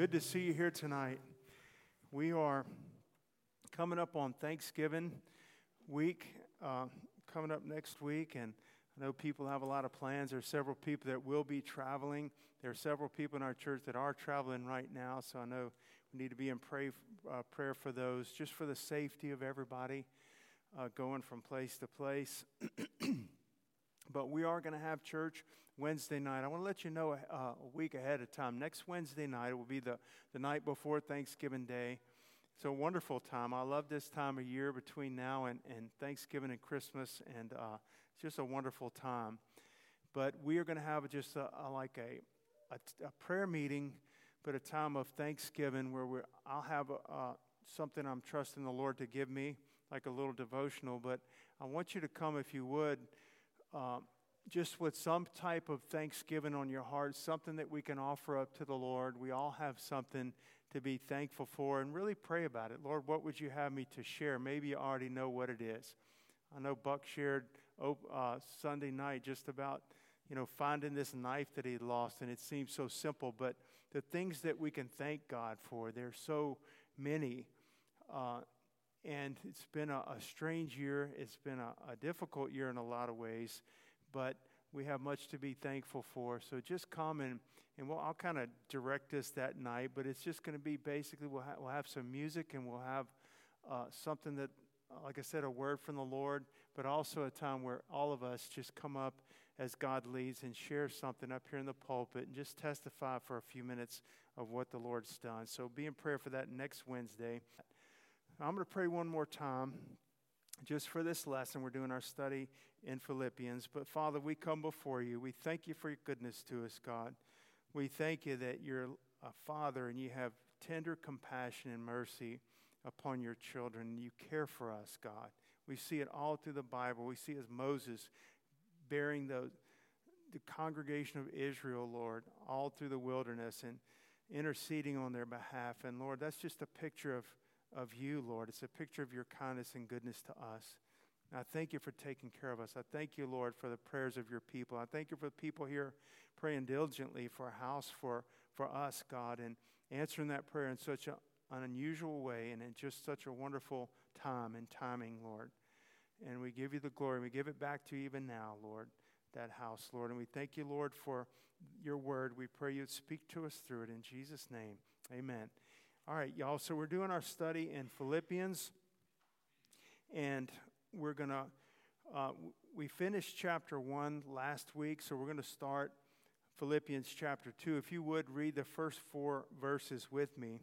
Good to see you here tonight. We are coming up on Thanksgiving week, uh, coming up next week, and I know people have a lot of plans. There are several people that will be traveling. There are several people in our church that are traveling right now, so I know we need to be in pray, uh, prayer for those, just for the safety of everybody uh, going from place to place. but we are going to have church Wednesday night. I want to let you know a, a, week ahead of time. Next Wednesday night, it will be the, the night before Thanksgiving Day. It's a wonderful time. I love this time of year between now and, and Thanksgiving and Christmas, and uh, it's just a wonderful time. But we are going to have just a, a like a, a, a, prayer meeting, but a time of Thanksgiving where we I'll have uh, something I'm trusting the Lord to give me, like a little devotional. But I want you to come if you would. Uh, just with some type of thanksgiving on your heart, something that we can offer up to the Lord. We all have something to be thankful for and really pray about it. Lord, what would you have me to share? Maybe you already know what it is. I know Buck shared uh, Sunday night just about, you know, finding this knife that he lost, and it seems so simple, but the things that we can thank God for, there's so many. Uh, and it's been a, a, strange year. It's been a, a difficult year in a lot of ways but we have much to be thankful for. So just come and, and we'll, I'll kind of direct this that night, but it's just going to be basically we'll, ha- we'll have some music and we'll have uh, something that, like I said, a word from the Lord, but also a time where all of us just come up as God leads and share something up here in the pulpit and just testify for a few minutes of what the Lord's done. So be in prayer for that next Wednesday. I'm going to pray one more time just for this lesson. We're doing our study in Philippians. But Father, we come before you. We thank you for your goodness to us, God. We thank you that you're a father and you have tender compassion and mercy upon your children. You care for us, God. We see it all through the Bible. We see as Moses bearing the, the congregation of Israel, Lord, all through the wilderness and interceding on their behalf. And Lord, that's just a picture of, of you, Lord. It's a picture of your kindness and goodness to us. I thank you for taking care of us. I thank you, Lord, for the prayers of your people. I thank you for the people here praying diligently for a house for, for us, God, and answering that prayer in such a, an unusual way and in just such a wonderful time and timing, Lord. And we give you the glory. We give it back to you even now, Lord, that house, Lord. And we thank you, Lord, for your word. We pray you'd speak to us through it in Jesus' name. Amen. All right, y'all. So we're doing our study in Philippians. And we're going to, uh, we finished chapter 1 last week, so we're going to start Philippians chapter 2. If you would read the first four verses with me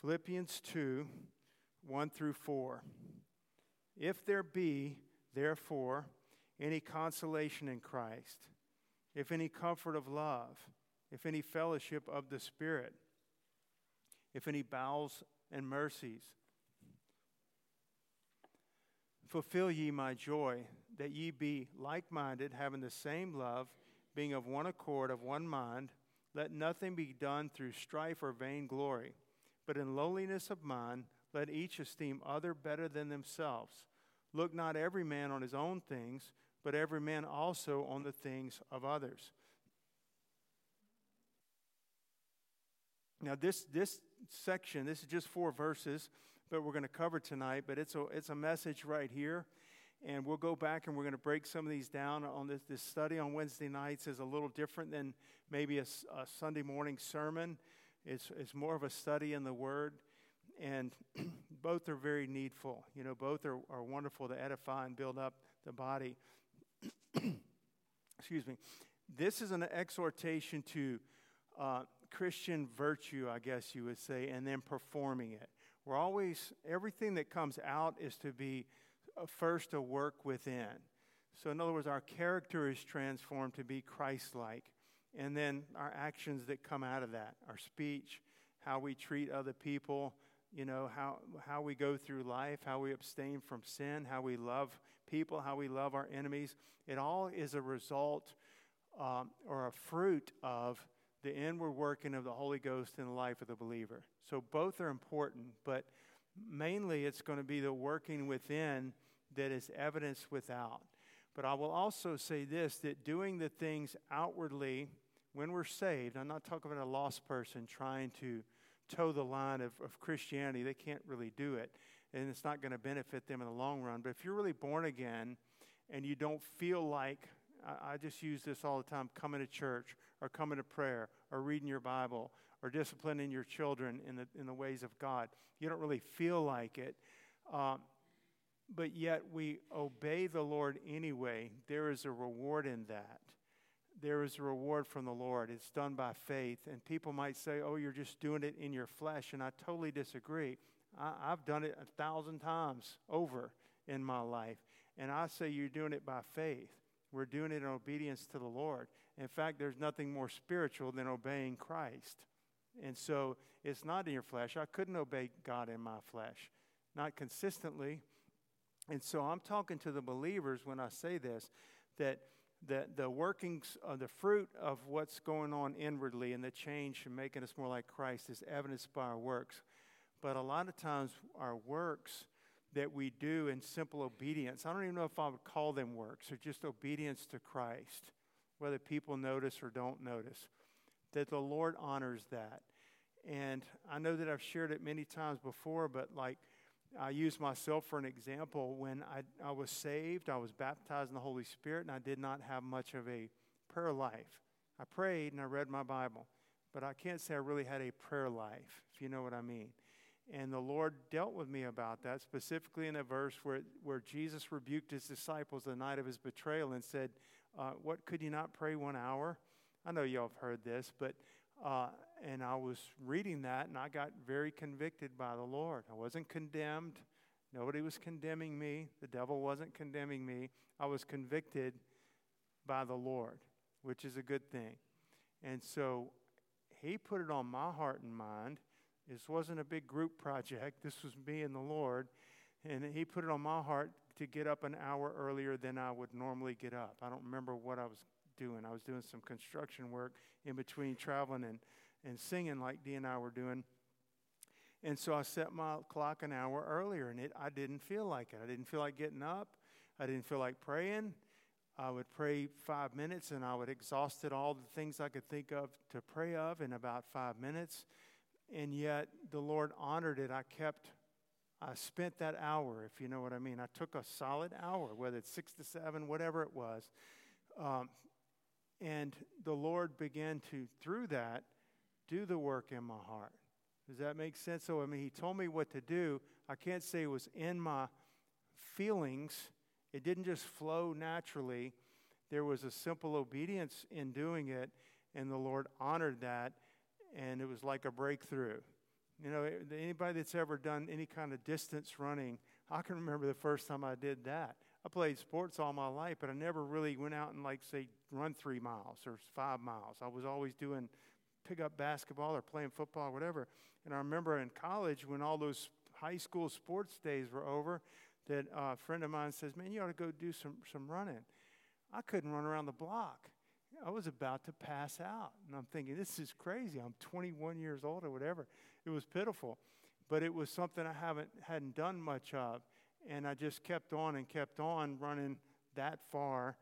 Philippians 2 1 through 4. If there be, therefore, any consolation in Christ, if any comfort of love, if any fellowship of the Spirit, if any bowels and mercies, Fulfill ye my joy, that ye be like minded, having the same love, being of one accord, of one mind. Let nothing be done through strife or vainglory, but in lowliness of mind, let each esteem other better than themselves. Look not every man on his own things, but every man also on the things of others. Now, this, this section, this is just four verses, but we're going to cover tonight. But it's a, it's a message right here. And we'll go back and we're going to break some of these down on this, this study on Wednesday nights is a little different than maybe a, a Sunday morning sermon. It's, it's more of a study in the Word. And both are very needful. You know, both are, are wonderful to edify and build up the body. Excuse me. This is an exhortation to uh, Christian virtue, I guess you would say, and then performing it. We're always, everything that comes out is to be uh, first a work within. So, in other words, our character is transformed to be Christ like. And then our actions that come out of that, our speech, how we treat other people, you know, how, how we go through life, how we abstain from sin, how we love people, how we love our enemies. It all is a result um, or a fruit of the inward working of the Holy Ghost in the life of the believer. So both are important, but mainly it's going to be the working within that is evidence without. But I will also say this that doing the things outwardly when we're saved, I'm not talking about a lost person trying to toe the line of, of Christianity. They can't really do it, and it's not going to benefit them in the long run. But if you're really born again and you don't feel like, I, just use this all the time coming to church or coming to prayer or reading your Bible or disciplining your children in the, in the ways of God, you don't really feel like it. Um, but yet we obey the Lord anyway, there is a reward in that there is a reward from the Lord. It's done by faith. And people might say, oh, you're just doing it in your flesh. And I totally disagree. I, have done it a thousand times over in my life. And I say you're doing it by faith. We're doing it in obedience to the Lord. In fact, there's nothing more spiritual than obeying Christ. And so it's not in your flesh. I couldn't obey God in my flesh, not consistently. And so I'm talking to the believers when I say this that the, the workings of the fruit of what's going on inwardly and the change and making us more like Christ is evidenced by our works. But a lot of times, our works that we do in simple obedience, I don't even know if I would call them works, or just obedience to Christ, whether people notice or don't notice, that the Lord honors that. And I know that I've shared it many times before, but like I use myself for an example. When I, I was saved, I was baptized in the Holy Spirit, and I did not have much of a prayer life. I prayed and I read my Bible, but I can't say I really had a prayer life, if you know what I mean. And the Lord dealt with me about that, specifically in a verse where, where Jesus rebuked his disciples the night of his betrayal and said, uh, What could you not pray one hour? I know y'all have heard this, but uh, and I was reading that and I got very convicted by the Lord. I wasn't condemned. Nobody was condemning me. The devil wasn't condemning me. I was convicted by the Lord, which is a good thing. And so he put it on my heart and mind. This wasn't a big group project, this was me and the Lord. And he put it on my heart to get up an hour earlier than I would normally get up. I don't remember what I was doing. I was doing some construction work in between traveling and, and singing like Dee and I were doing. And so I set my clock an hour earlier, and it, I didn't feel like it. I didn't feel like getting up. I didn't feel like praying. I would pray five minutes, and I would exhausted all the things I could think of to pray of in about five minutes. And yet the Lord honored it. I kept, I spent that hour, if you know what I mean. I took a solid hour, whether it's six to seven, whatever it was, um, and the Lord began to, through that, do the work in my heart. Does that make sense? So, I mean, He told me what to do. I can't say it was in my feelings, it didn't just flow naturally. There was a simple obedience in doing it, and the Lord honored that, and it was like a breakthrough. You know, eh, anybody that's ever done any kind of distance running, I can remember the first time I did that. I played sports all my life, but I never really went out and, like, say, run three miles or five miles. I was always doing pick up basketball or playing football or whatever. And I remember in college when all those high school sports days were over, that a friend of mine says, Man, you ought to go do some, some running. I couldn't run around the block. I was about to pass out. And I'm thinking, this is crazy. I'm 21 years old or whatever. It was pitiful. But it was something I haven't hadn't done much of and I just kept on and kept on running that far.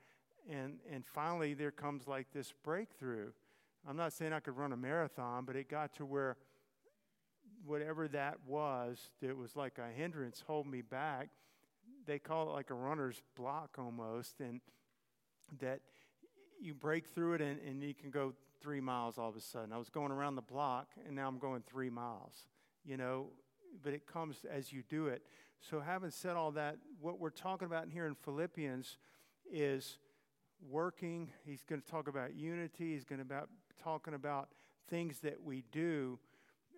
And, and finally, there comes like this breakthrough. I'm not saying I could run a marathon, but it got to where whatever that was, that was like a hindrance, hold me back. They call it like a runner's block almost, and that you break through it and, and you can go three miles all of a sudden. I was going around the block, and now I'm going three miles, you know, but it comes as you do it. So, having said all that, what we're talking about here in Philippians is working. He's going to talk about unity. He's going to about talking about things that we do,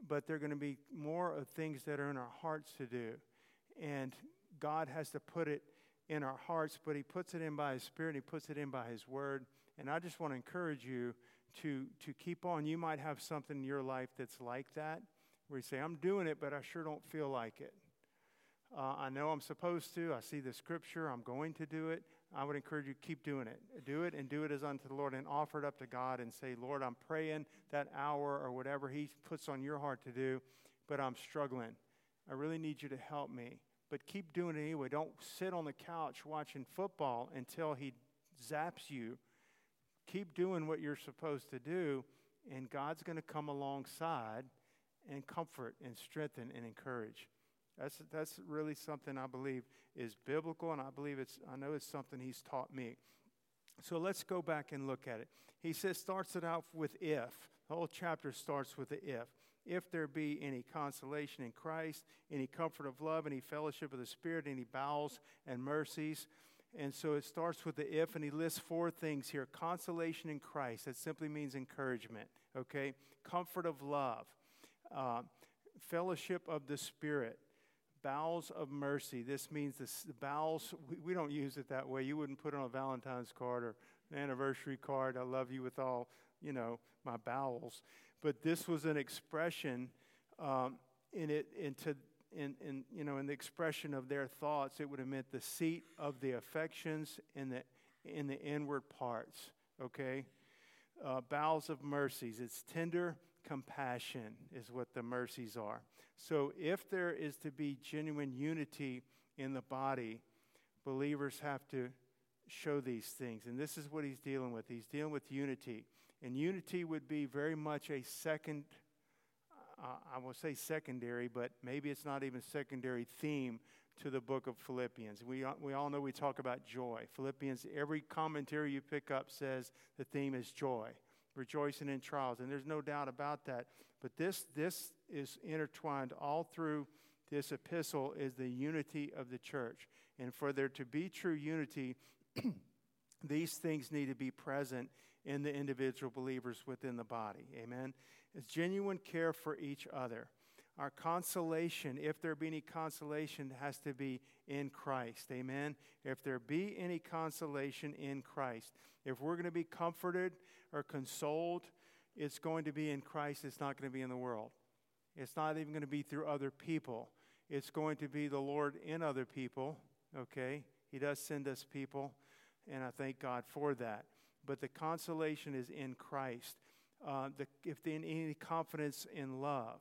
but they're going to be more of things that are in our hearts to do. And God has to put it in our hearts, but He puts it in by His Spirit. He puts it in by His Word. And I just want to encourage you to to keep on. You might have something in your life that's like that, where you say, "I'm doing it, but I sure don't feel like it." Uh, I know I'm supposed to. I see the scripture. I'm going to do it. I would encourage you keep doing it. Do it and do it as unto the Lord and offer it up to God and say, Lord, I'm praying that hour or whatever He puts on your heart to do, but I'm struggling. I really need you to help me. But keep doing it anyway. Don't sit on the couch watching football until He zaps you. keep doing what you're supposed to do, and God's going to come alongside and comfort and strengthen and encourage. That's, that's really something I believe is biblical, and I believe it's, I know it's something he's taught me. So let's go back and look at it. He says, starts it out with if. The whole chapter starts with the if. If there be any consolation in Christ, any comfort of love, any fellowship of the Spirit, any bowels and mercies. And so it starts with the if, and he lists four things here consolation in Christ. That simply means encouragement, okay? Comfort of love, uh, fellowship of the Spirit, bowels of mercy. This means the bowels, we, we, don't use it that way. You wouldn't put on a Valentine's card or an anniversary card, I love you with all, you know, my bowels. But this was an expression um, in it, into, in, in, you know, in the expression of their thoughts, it would have meant the seat of the affections in the, in the inward parts, okay? Uh, bowels of mercies. It's tender compassion, is what the mercies are. So, if there is to be genuine unity in the body, believers have to show these things. And this is what he's dealing with. He's dealing with unity. And unity would be very much a second, uh, I will say secondary, but maybe it's not even secondary theme to the book of Philippians. We, we all know we talk about joy. Philippians, every commentary you pick up says the theme is joy, rejoicing in trials. And there's no doubt about that. But this, this is intertwined all through this epistle is the unity of the church. And for there to be true unity, these things need to be present in the individual believers within the body. Amen. It's genuine care for each other. Our consolation, if there be any consolation, has to be in Christ. Amen. If there be any consolation in Christ, if we're going to be comforted or consoled, it's going to be in Christ. It's not going to be in the world. It's not even going to be through other people. It's going to be the Lord in other people. Okay? He does send us people, and I thank God for that. But the consolation is in Christ. Uh, the, if there any confidence in love,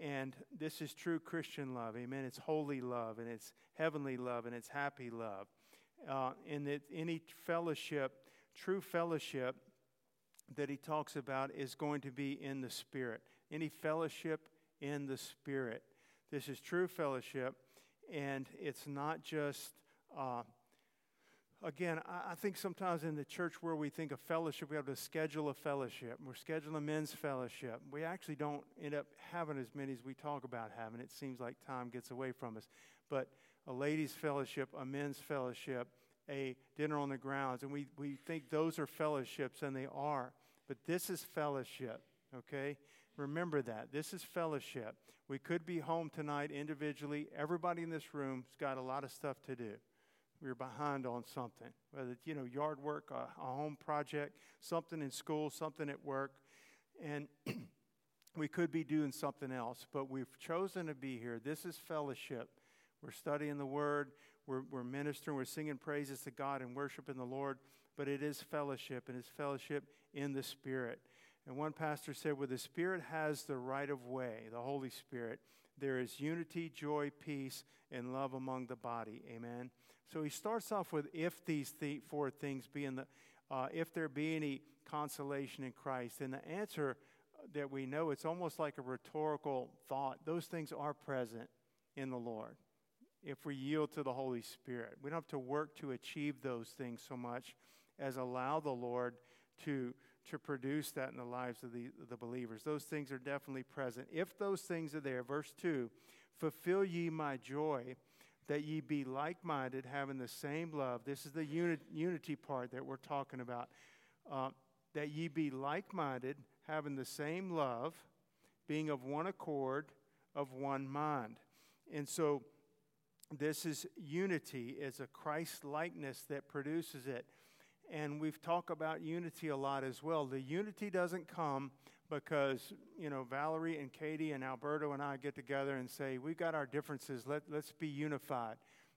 and this is true Christian love, amen. It's holy love, and it's heavenly love, and it's happy love. Uh, and that any fellowship, true fellowship that he talks about is going to be in the Spirit. Any fellowship in the Spirit. This is true fellowship, and it's not just. Uh, again, I, think sometimes in the church where we think of fellowship, we have to schedule a fellowship. We're scheduling a men's fellowship. We actually don't end up having as many as we talk about having. It seems like time gets away from us. But a ladies' fellowship, a men's fellowship, a dinner on the grounds, and we, we think those are fellowships, and they are. But this is fellowship, okay? Remember that. This is fellowship. We could be home tonight individually. Everybody in this room's got a lot of stuff to do. We're behind on something, whether it's, you know, yard work, a, a home project, something in school, something at work. And we could be doing something else, but we've chosen to be here. This is fellowship. We're studying the Word, we're, we're ministering, we're singing praises to God and worshiping the Lord, but it is fellowship, and it's fellowship in the Spirit. And one pastor said, where the Spirit has the right of way, the Holy Spirit, there is unity, joy, peace, and love among the body. Amen. So he starts off with if these th- four things be in the, uh, if there be any consolation in Christ. And the answer that we know, it's almost like a rhetorical thought. Those things are present in the Lord if we yield to the Holy Spirit. We don't have to work to achieve those things so much as allow the Lord to to produce that in the lives of the, the believers. Those things are definitely present. If those things are there, verse 2 fulfill ye my joy, that ye be like minded, having the same love. This is the uni- unity part that we're talking about. Uh, that ye be like minded, having the same love, being of one accord, of one mind. And so, this is unity, is a Christ likeness that produces it. And we've talked about unity a lot as well. The unity doesn't come because, you know, Valerie and Katie and Alberto and I get together and say, we've got our differences, Let, let's be unified.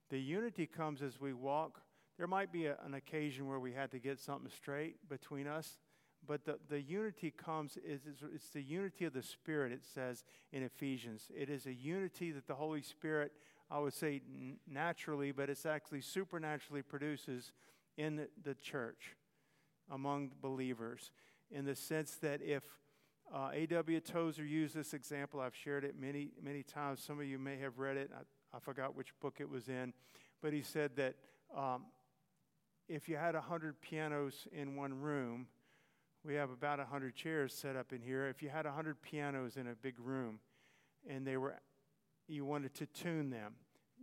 The unity comes as we walk. There might be a, an occasion where we had to get something straight between us, but the, the unity comes, is, it's the unity of the Spirit, it says in Ephesians. It is a unity that the Holy Spirit, I would say naturally, but it's actually supernaturally produces in the church. among believers in the sense that if uh, A.W. Tozer used this example, I've shared it many, many times. Some of you may have read it. I, I forgot which book it was in. But he said that um, if you had 100 pianos in one room, we have about 100 chairs set up in here. If you had 100 pianos in a big room and they were, you wanted to tune them,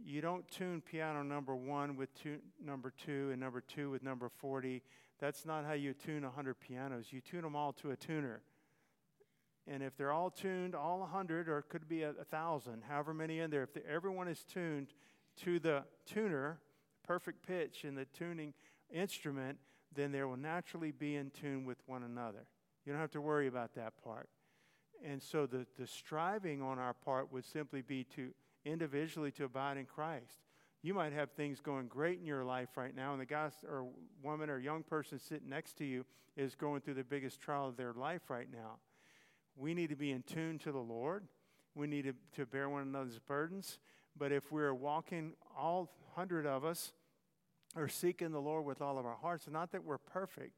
you don't tune piano number one with tune, number two and number two with number 40. That's not how you tune 100 pianos. You tune them all to a tuner. And if they're all tuned, all 100, or it could be a, 1,000, however many in there, if everyone is tuned to the tuner, perfect pitch in the tuning instrument, then they will naturally be in tune with one another. You don't have to worry about that part. And so the, the striving on our part would simply be to individually to abide in Christ. You might have things going great in your life right now, and the guy or woman or young person sitting next to you is going through the biggest trial of their life right now. We need to be in tune to the Lord. We need to, to bear one another's burdens. But if we're walking, all hundred of us are seeking the Lord with all of our hearts, not that we're perfect,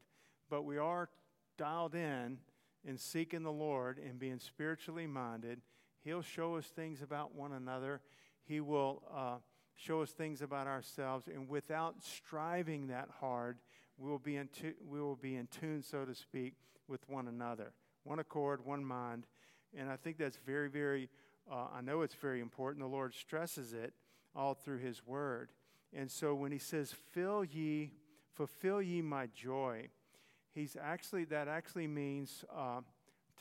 but we are dialed in in seeking the Lord and being spiritually minded. He'll show us things about one another. He will uh, show us things about ourselves. And without striving that hard, we will, be in tu- we will be in tune, so to speak, with one another. One accord, one mind. And I think that's very, very, uh, I know it's very important. The Lord stresses it all through His Word. And so when He says, fill ye, fulfill ye my joy, He's actually, that actually means uh,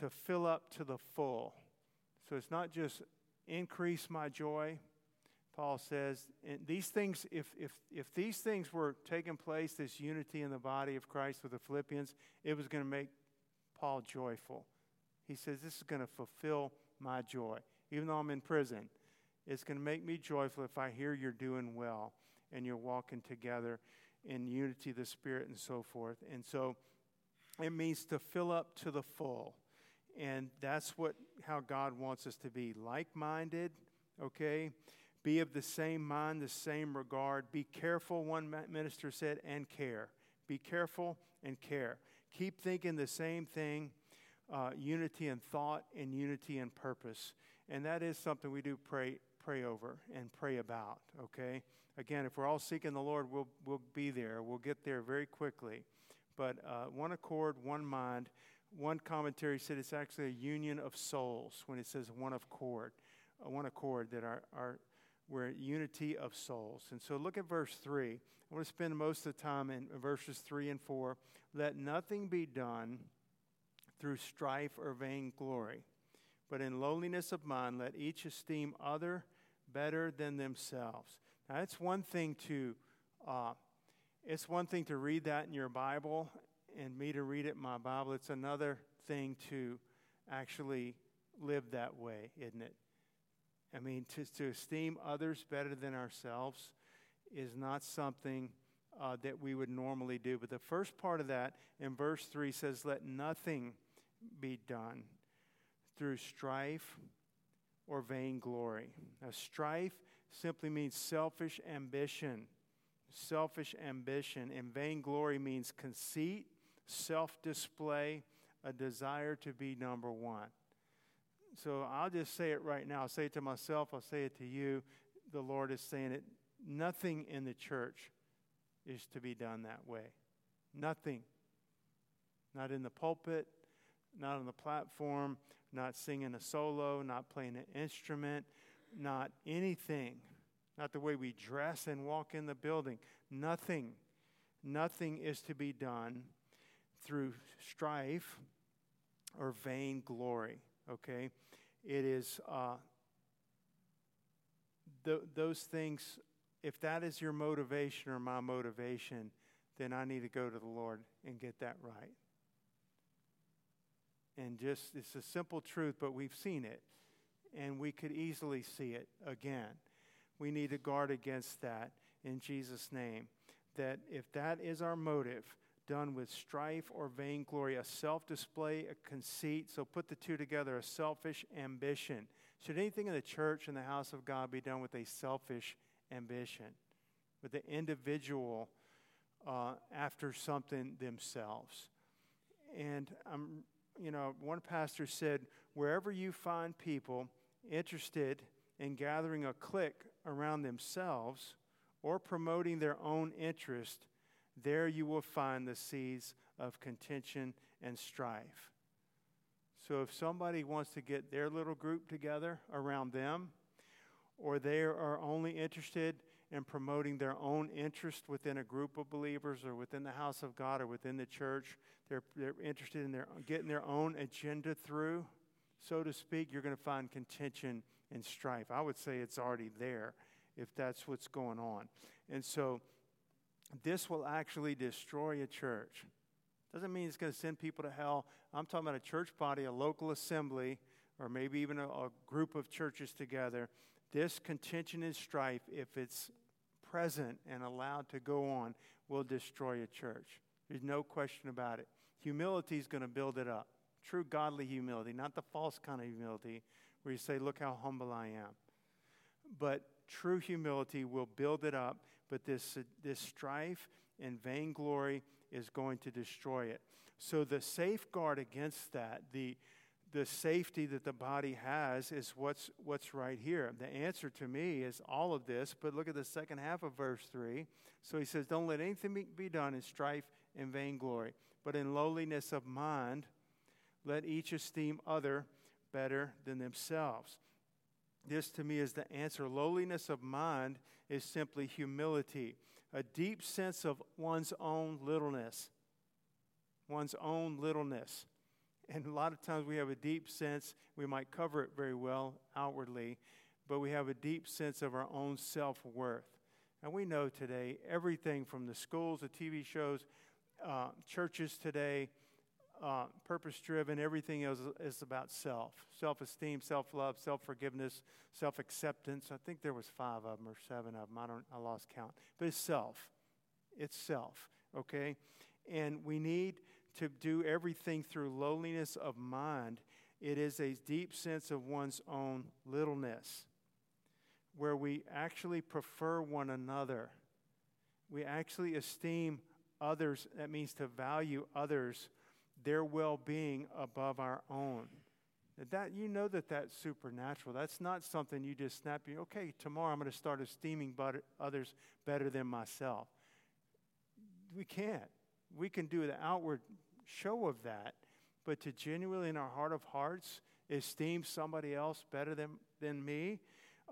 to fill up to the full. So it's not just increase my joy. Paul says, and these things, if, if, if these things were taking place, this unity in the body of Christ with the Philippians, it was going to make Paul joyful. He says, This is going to fulfill my joy. Even though I'm in prison, it's going to make me joyful if I hear you're doing well and you're walking together in unity of the Spirit and so forth. And so it means to fill up to the full. And that's what how God wants us to be like-minded, okay? Be of the same mind, the same regard. Be careful, one minister said, and care. Be careful and care. Keep thinking the same thing, uh, unity in thought and unity in purpose. And that is something we do pray, pray over and pray about, okay? Again, if we're all seeking the Lord, we'll, we'll be there. We'll get there very quickly. But uh, one accord, one mind, one commentary said it's actually a union of souls when it says one accord, uh, one accord that are, are we're unity of souls. And so look at verse 3. I want to spend most of the time in verses 3 and 4. Let nothing be done through strife or vainglory, but in lowliness of mind let each esteem other better than themselves. Now it's one thing to uh, it's one thing to read that in your Bible and me to read it in my Bible, it's another thing to actually live that way, isn't it? I mean, to, to esteem others better than ourselves is not something uh, that we would normally do. But the first part of that in verse 3 says, Let nothing be done through strife or vainglory. Now, strife simply means selfish ambition. Selfish ambition. And vainglory means conceit self display, a desire to be number one. So I'll just say it right now. I'll say it to myself, I'll say it to you. The Lord is saying it. Nothing in the church is to be done that way. Nothing. Not in the pulpit, not on the platform, not singing a solo, not playing an instrument, not anything. Not the way we dress and walk in the building. Nothing. Nothing is to be done through strife or vain glory. Okay? It is uh, th- those things, if that is your motivation or my motivation, then I need to go to the Lord and get that right. And just, it's a simple truth, but we've seen it. And we could easily see it again. We need to guard against that in Jesus' name. That if that is our motive, done with strife or vainglory, a self display, a conceit. So put the two together a selfish ambition. Should anything in the church and the house of God be done with a selfish ambition, with the individual uh, after something themselves. And I'm, you know, one pastor said, wherever you find people interested in gathering a clique around themselves or promoting their own interest, there you will find the seeds of contention and strife. So if somebody wants to get their little group together around them, or they are only interested in promoting their own interest within a group of believers or within the house of God or within the church, they're, they're interested in their, getting their own agenda through, so to speak, you're going to find contention and strife. I would say it's already there if that's what's going on. And so this will actually destroy a church. Doesn't mean it's going to send people to hell. I'm talking about a church body, a local assembly, or maybe even a, a group of churches together. This contention and strife, if it's present and allowed to go on, will destroy a church. There's no question about it. Humility is going to build it up. True godly humility, not the false kind of humility where you say, Look how humble I am. But true humility will build it up, but this, this strife and vainglory is going to destroy it. So, the safeguard against that, the, the safety that the body has, is what's, what's right here. The answer to me is all of this, but look at the second half of verse 3. So, he says, Don't let anything be done in strife and vainglory, but in lowliness of mind, let each esteem other better than themselves. This to me is the answer. Lowliness of mind is simply humility, a deep sense of one's own littleness. One's own littleness. And a lot of times we have a deep sense, we might cover it very well outwardly, but we have a deep sense of our own self worth. And we know today everything from the schools, the TV shows, uh, churches today, uh, purpose driven. Everything is, is about self self esteem, self love, self forgiveness, self acceptance. I think there was five of them or seven of them. I, don't, I lost count. But it's self. It's self, okay? And we need to do everything through lowliness of mind. It is a deep sense of one's own littleness where we actually prefer one another. We actually esteem others. That means to value others their well-being above our own. That you know that that's supernatural. That's not something you just snap. You okay? Tomorrow I'm going to start esteeming others better than myself. We can't. We can do the outward show of that, but to genuinely, in our heart of hearts, esteem somebody else better than than me,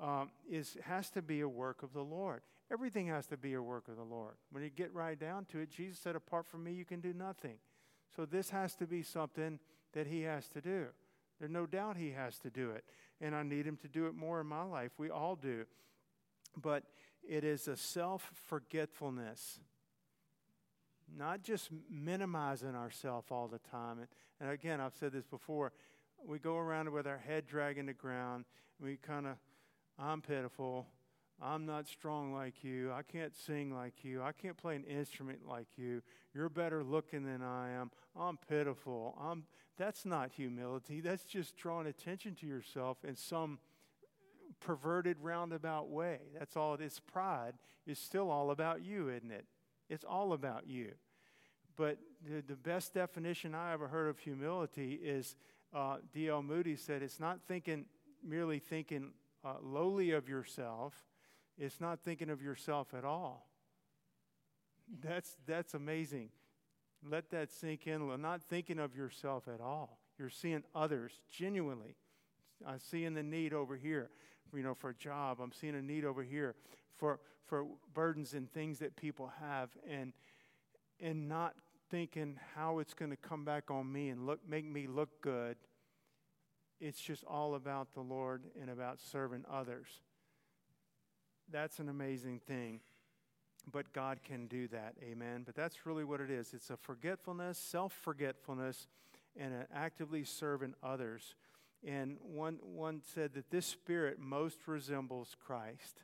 um, is has to be a work of the Lord. Everything has to be a work of the Lord. When you get right down to it, Jesus said, "Apart from me, you can do nothing." So this has to be something that he has to do. There's no doubt he has to do it. And I need him to do it more in my life. We all do. But it is a self forgetfulness, not just minimizing ourselves all the time. And, and again, I've said this before. We go around with our head dragging the ground. We kind of, I'm pitiful. I'm not strong like you. I can't sing like you. I can't play an instrument like you. You're better looking than I am. I'm pitiful. I'm that's not humility. That's just drawing attention to yourself in some perverted roundabout way. That's all it is. Pride is still all about you, isn't it? It's all about you. But the, the best definition I ever heard of humility is uh, D.L. Moody said it's not thinking merely thinking uh, lowly of yourself it's not thinking of yourself at all. That's, that's amazing. Let that sink in. Not thinking of yourself at all. You're seeing others genuinely. I'm seeing the need over here, you know, for a job. I'm seeing a need over here for, for burdens and things that people have, and, and not thinking how it's going to come back on me and look, make me look good. It's just all about the Lord and about serving others. That's an amazing thing. But God can do that. Amen. But that's really what it is it's a forgetfulness, self forgetfulness, and an actively serving others. And one, one said that this spirit most resembles Christ.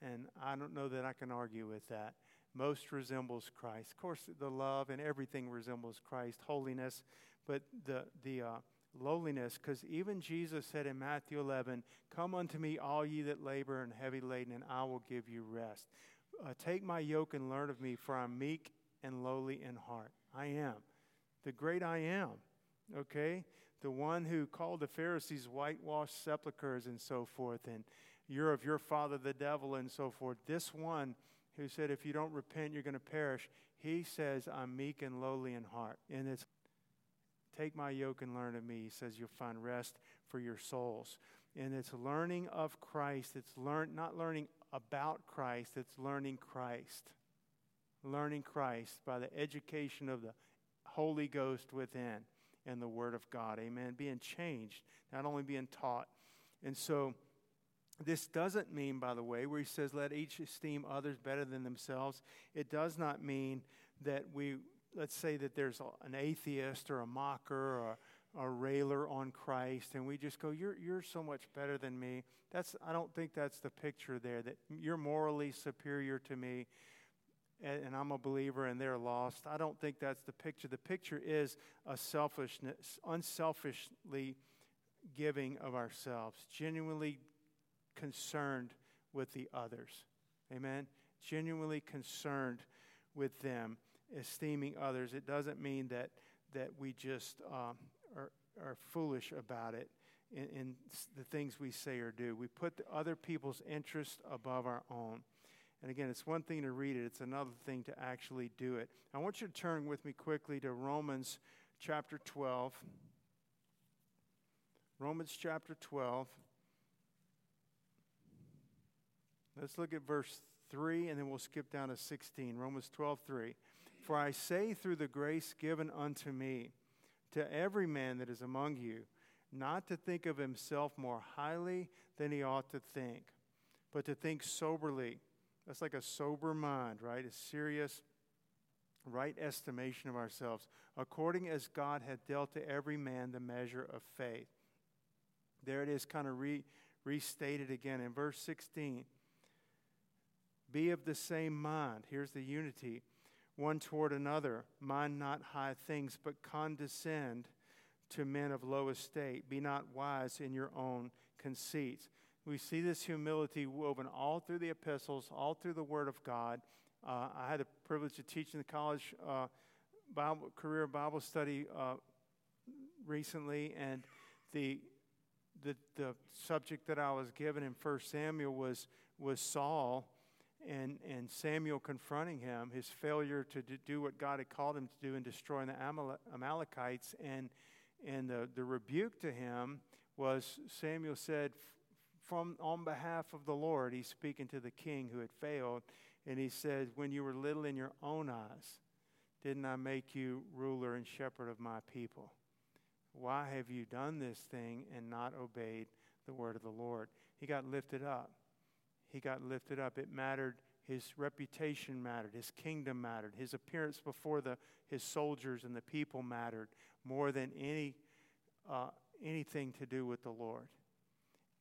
And I don't know that I can argue with that. Most resembles Christ. Of course, the love and everything resembles Christ, holiness, but the, the, uh, lowliness, because even Jesus said in Matthew 11, Come unto me, all ye that labor and heavy laden, and I will give you rest. uh, Take my yoke and learn of me, for I'm meek and lowly in heart. I am. The great I am. Okay? The one who called the Pharisees whitewashed sepulchres and so forth, and you're of your father the devil and so forth. This one who said, If you don't repent, you're going to perish, he says, I'm meek and lowly in heart. And it's take my yoke and learn of me. He says, You'll find rest for your souls. And it's learning of Christ. It's learn, not learning about Christ, it's learning Christ. Learning Christ by the education of the Holy Ghost within and the Word of God. Amen. Being changed, not only being taught. And so, this doesn't mean, by the way, where he says, let each esteem others better than themselves. It does not mean that we, let's say that there's an atheist or a mocker or a railer on Christ, and we just go, you're, you're so much better than me. That's, I don't think that's the picture there, that you're morally superior to me and, and I'm a believer and they're lost. I don't think that's the picture. The picture is a selfishness, unselfishly giving of ourselves, genuinely concerned with the others. Amen? Genuinely concerned with them, esteeming others. It doesn't mean that, that we just um, are, are foolish about it in, in the things we say or do. We put other people's interests above our own. And again, it's one thing to read it, it's another thing to actually do it. I want you to turn with me quickly to Romans chapter 12. Romans chapter 12. Let's look at verse 3 and then we'll skip down to 16. Romans 12, 3. For I say through the grace given unto me, to every man that is among you, not to think of himself more highly than he ought to think, but to think soberly. That's like a sober mind, right? A serious, right estimation of ourselves, according as God hath dealt to every man the measure of faith. There it is, kind of re, restated again in verse 16. Be of the same mind. Here's the unity one toward another. Mind not high things, but condescend to men of low estate. Be not wise in your own conceits. We see this humility woven all through the epistles, all through the Word of God. Uh, I had the privilege of teaching the college uh, Bible, career Bible study uh, recently, and the, the, the subject that I was given in 1 Samuel was, was Saul and, and Samuel confronting him, his failure to do what God had called him to do in destroying the Amalekites. And, and the, the rebuke to him was Samuel said, from on behalf of the Lord, he's speaking to the king who had failed, and he says, When you were little in your own eyes, didn't I make you ruler and shepherd of my people? Why have you done this thing and not obeyed the word of the Lord? He got lifted up he got lifted up. It mattered. His reputation mattered. His kingdom mattered. His appearance before the, his soldiers and the people mattered more than any, uh, anything to do with the Lord.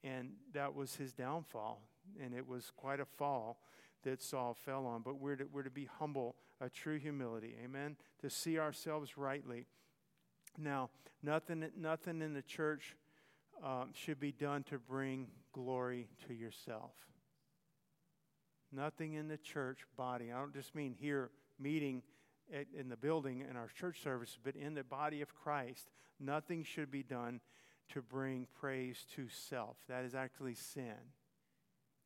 And that was his downfall. And it was quite a fall that Saul fell on. But we're to, we're to be humble, a true humility. Amen? To see ourselves rightly. Now, nothing, nothing in the church um, should be done to bring glory to yourself. Nothing in the church body. I don't just mean here meeting at, in the building in our church service, but in the body of Christ. Nothing should be done to bring praise to self. That is actually sin.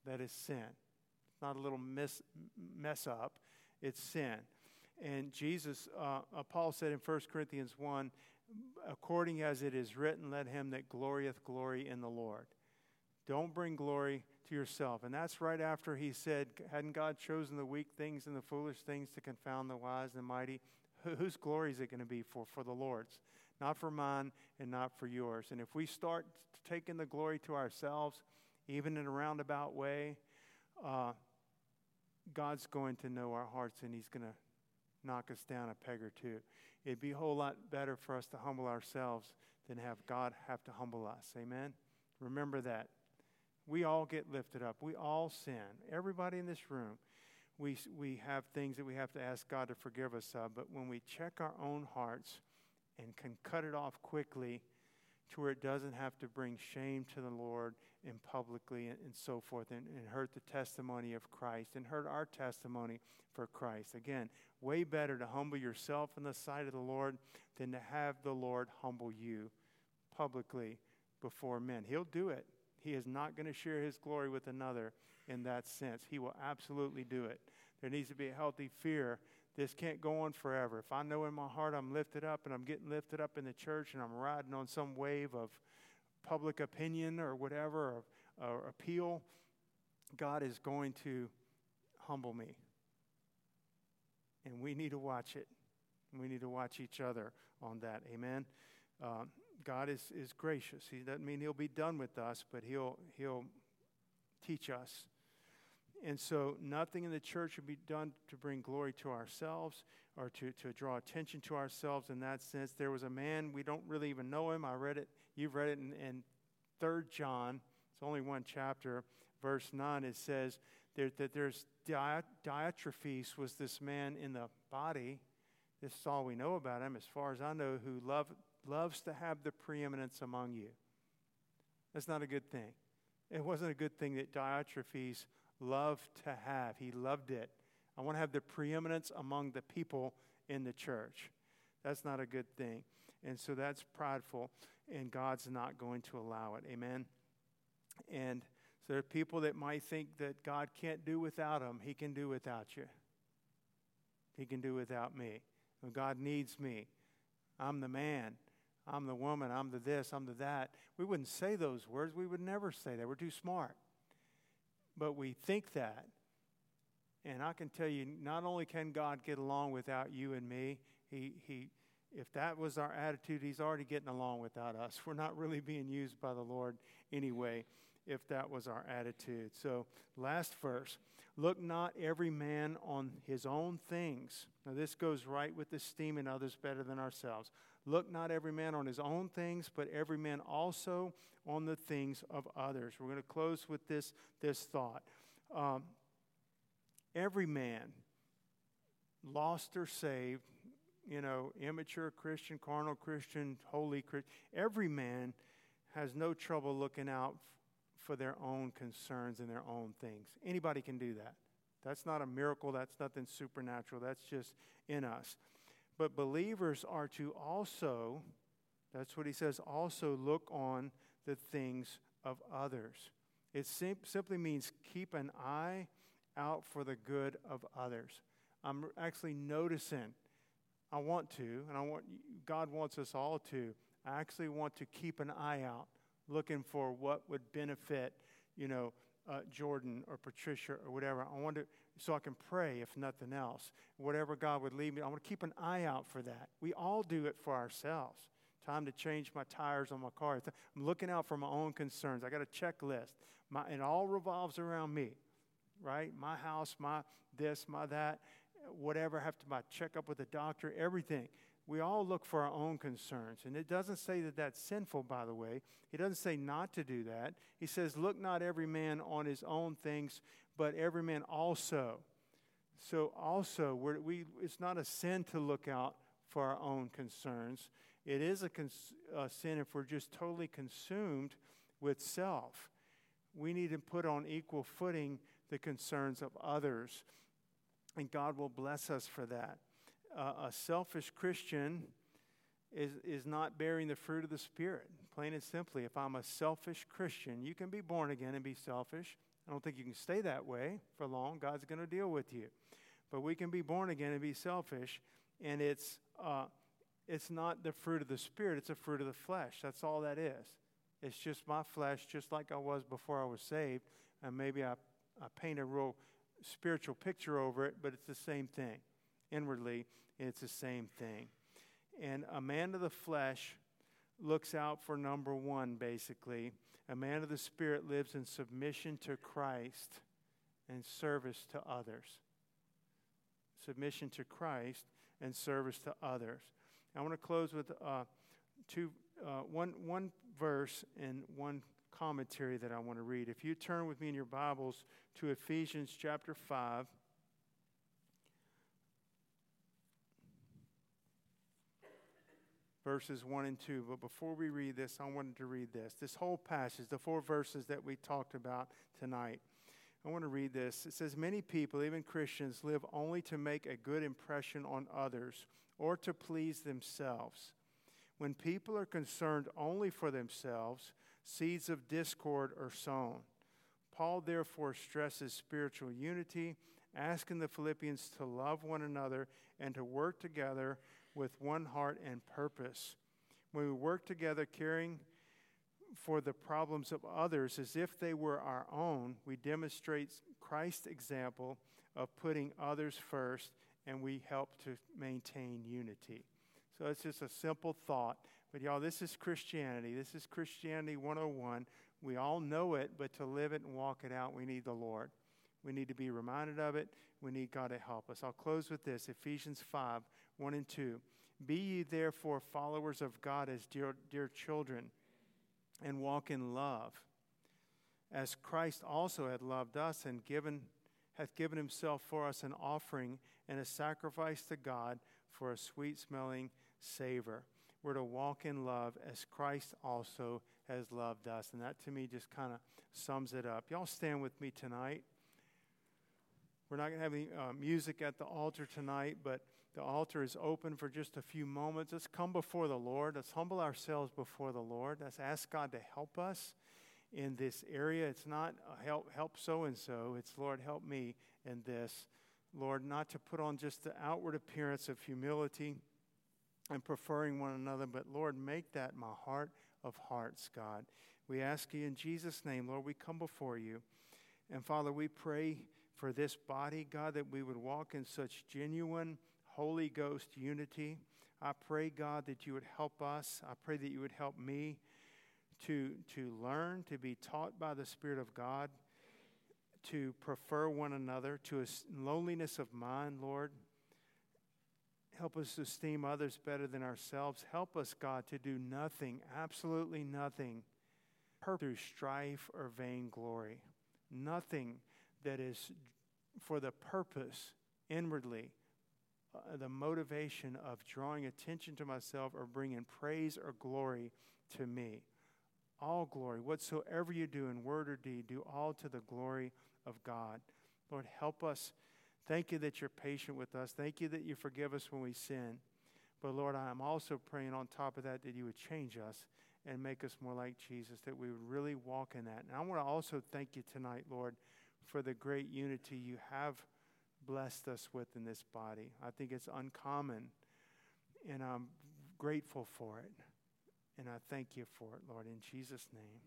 That is sin. It's not a little mess, mess up, it's sin. And Jesus, uh, uh, Paul said in 1 Corinthians 1 according as it is written, let him that glorieth glory in the Lord. Don't bring glory to yourself. And that's right after he said, Hadn't God chosen the weak things and the foolish things to confound the wise and the mighty? Wh- whose glory is it going to be for? For the Lord's, not for mine and not for yours. And if we start taking the glory to ourselves, even in a roundabout way, uh, God's going to know our hearts and he's going to knock us down a peg or two. It'd be a whole lot better for us to humble ourselves than have God have to humble us. Amen? Remember that. We all get lifted up. We all sin. Everybody in this room, we, we have things that we have to ask God to forgive us of. But when we check our own hearts and can cut it off quickly to where it doesn't have to bring shame to the Lord and publicly and, and so forth and, and hurt the testimony of Christ and hurt our testimony for Christ. Again, way better to humble yourself in the sight of the Lord than to have the Lord humble you publicly before men. He'll do it. He is not going to share his glory with another in that sense. He will absolutely do it. There needs to be a healthy fear. This can't go on forever. If I know in my heart I'm lifted up and I'm getting lifted up in the church and I'm riding on some wave of public opinion or whatever, or, or appeal, God is going to humble me. And we need to watch it. We need to watch each other on that. Amen. Um, God is, is gracious. He doesn't mean he'll be done with us, but he'll, he'll teach us. And so, nothing in the church should be done to bring glory to ourselves or to, to draw attention to ourselves in that sense. There was a man, we don't really even know him. I read it, you've read it in, in 3 John. It's only one chapter. Verse 9, it says there, that there's Diotrephes was this man in the body. This is all we know about him, as far as I know, who loved loves to have the preeminence among you. That's not a good thing. It wasn't a good thing that Diotrephes loved to have. He loved it. I want to have the preeminence among the people in the church. That's not a good thing. And so that's prideful, and God's not going to allow it. Amen. And so there are people that might think that God can't do without them. He can do without you. He can do without me. God needs me. I'm the man. I'm the woman, I'm the this, I'm the that. We wouldn't say those words. We would never say that. We're too smart. But we think that. And I can tell you, not only can God get along without you and me, he, he, if that was our attitude, He's already getting along without us. We're not really being used by the Lord anyway, if that was our attitude. So, last verse Look not every man on his own things. Now, this goes right with esteeming others better than ourselves. Look not every man on his own things, but every man also on the things of others. We're going to close with this, this thought. Um, every man, lost or saved, you know, immature Christian, carnal Christian, holy Christian, every man has no trouble looking out for their own concerns and their own things. Anybody can do that. That's not a miracle, that's nothing supernatural, that's just in us. But believers are to also, that's what he says, also look on the things of others. It sim- simply means keep an eye out for the good of others. I'm actually noticing, I want to, and I want God wants us all to. I actually want to keep an eye out, looking for what would benefit, you know, uh, Jordan or Patricia or whatever. I want to, so I can pray if nothing else. Whatever God would lead me, I want to keep an eye out for that. We all do it for ourselves. Time to change my tires on my car. I'm looking out for my own concerns. I got a checklist. My, it all revolves around me, right? My house, my this, my that, whatever. I have to my check up with the doctor, everything. We all look for our own concerns. And it doesn't say that that's sinful, by the way. He doesn't say not to do that. He says, Look not every man on his own things, but every man also. So, also, we it's not a sin to look out for our own concerns. It is a, cons- a sin if we're just totally consumed with self. We need to put on equal footing the concerns of others, and God will bless us for that. Uh, a selfish Christian is, is not bearing the fruit of the Spirit. Plain and simply, if I'm a selfish Christian, you can be born again and be selfish. I don't think you can stay that way for long. God's going to deal with you. But we can be born again and be selfish, and it's, uh, it's not the fruit of the Spirit, it's a fruit of the flesh. That's all that is. It's just my flesh, just like I was before I was saved. And maybe I, I paint a real spiritual picture over it, but it's the same thing. Inwardly, it's the same thing. And a man of the flesh looks out for number one, basically. A man of the Spirit lives in submission to Christ and service to others. Submission to Christ and service to others. I want to close with uh, two, uh, one, one verse and one commentary that I want to read. If you turn with me in your Bibles to Ephesians chapter 5. Verses 1 and 2. But before we read this, I wanted to read this. This whole passage, the four verses that we talked about tonight. I want to read this. It says, Many people, even Christians, live only to make a good impression on others or to please themselves. When people are concerned only for themselves, seeds of discord are sown. Paul therefore stresses spiritual unity, asking the Philippians to love one another and to work together with one heart and purpose. When we work together, caring for the problems of others as if they were our own, we demonstrate Christ's example of putting others first and we help to maintain unity. So it's just a simple thought. But y'all, this is Christianity. This is Christianity 101. We all know it, but to live it and walk it out, we need the Lord. We need to be reminded of it. We need God to help us. I'll close with this Ephesians 5 1 and 2. Be ye therefore followers of God as dear, dear children, and walk in love, as Christ also had loved us and given, hath given himself for us an offering and a sacrifice to God for a sweet smelling savor. We're to walk in love as Christ also has loved us. And that to me just kind of sums it up. Y'all stand with me tonight. We're not going to have any uh, music at the altar tonight, but the altar is open for just a few moments. Let's come before the Lord. Let's humble ourselves before the Lord. Let's ask God to help us in this area. It's not help help so and so. It's Lord help me in this. Lord, not to put on just the outward appearance of humility and preferring one another, but Lord, make that my heart of hearts, God. We ask you in Jesus' name, Lord, we come before you. And Father, we pray for this body, God, that we would walk in such genuine Holy Ghost unity. I pray, God, that you would help us. I pray that you would help me to, to learn, to be taught by the Spirit of God, to prefer one another, to a loneliness of mind, Lord. Help us to esteem others better than ourselves. Help us, God, to do nothing, absolutely nothing, through strife or vainglory. Nothing that is for the purpose inwardly, uh, the motivation of drawing attention to myself or bringing praise or glory to me. All glory, whatsoever you do in word or deed, do all to the glory of God. Lord, help us. Thank you that you're patient with us. Thank you that you forgive us when we sin. But Lord, I am also praying on top of that that you would change us and make us more like Jesus, that we would really walk in that. And I want to also thank you tonight, Lord, for the great unity you have blessed us with in this body. I think it's uncommon, and I'm grateful for it. And I thank you for it, Lord, in Jesus' name.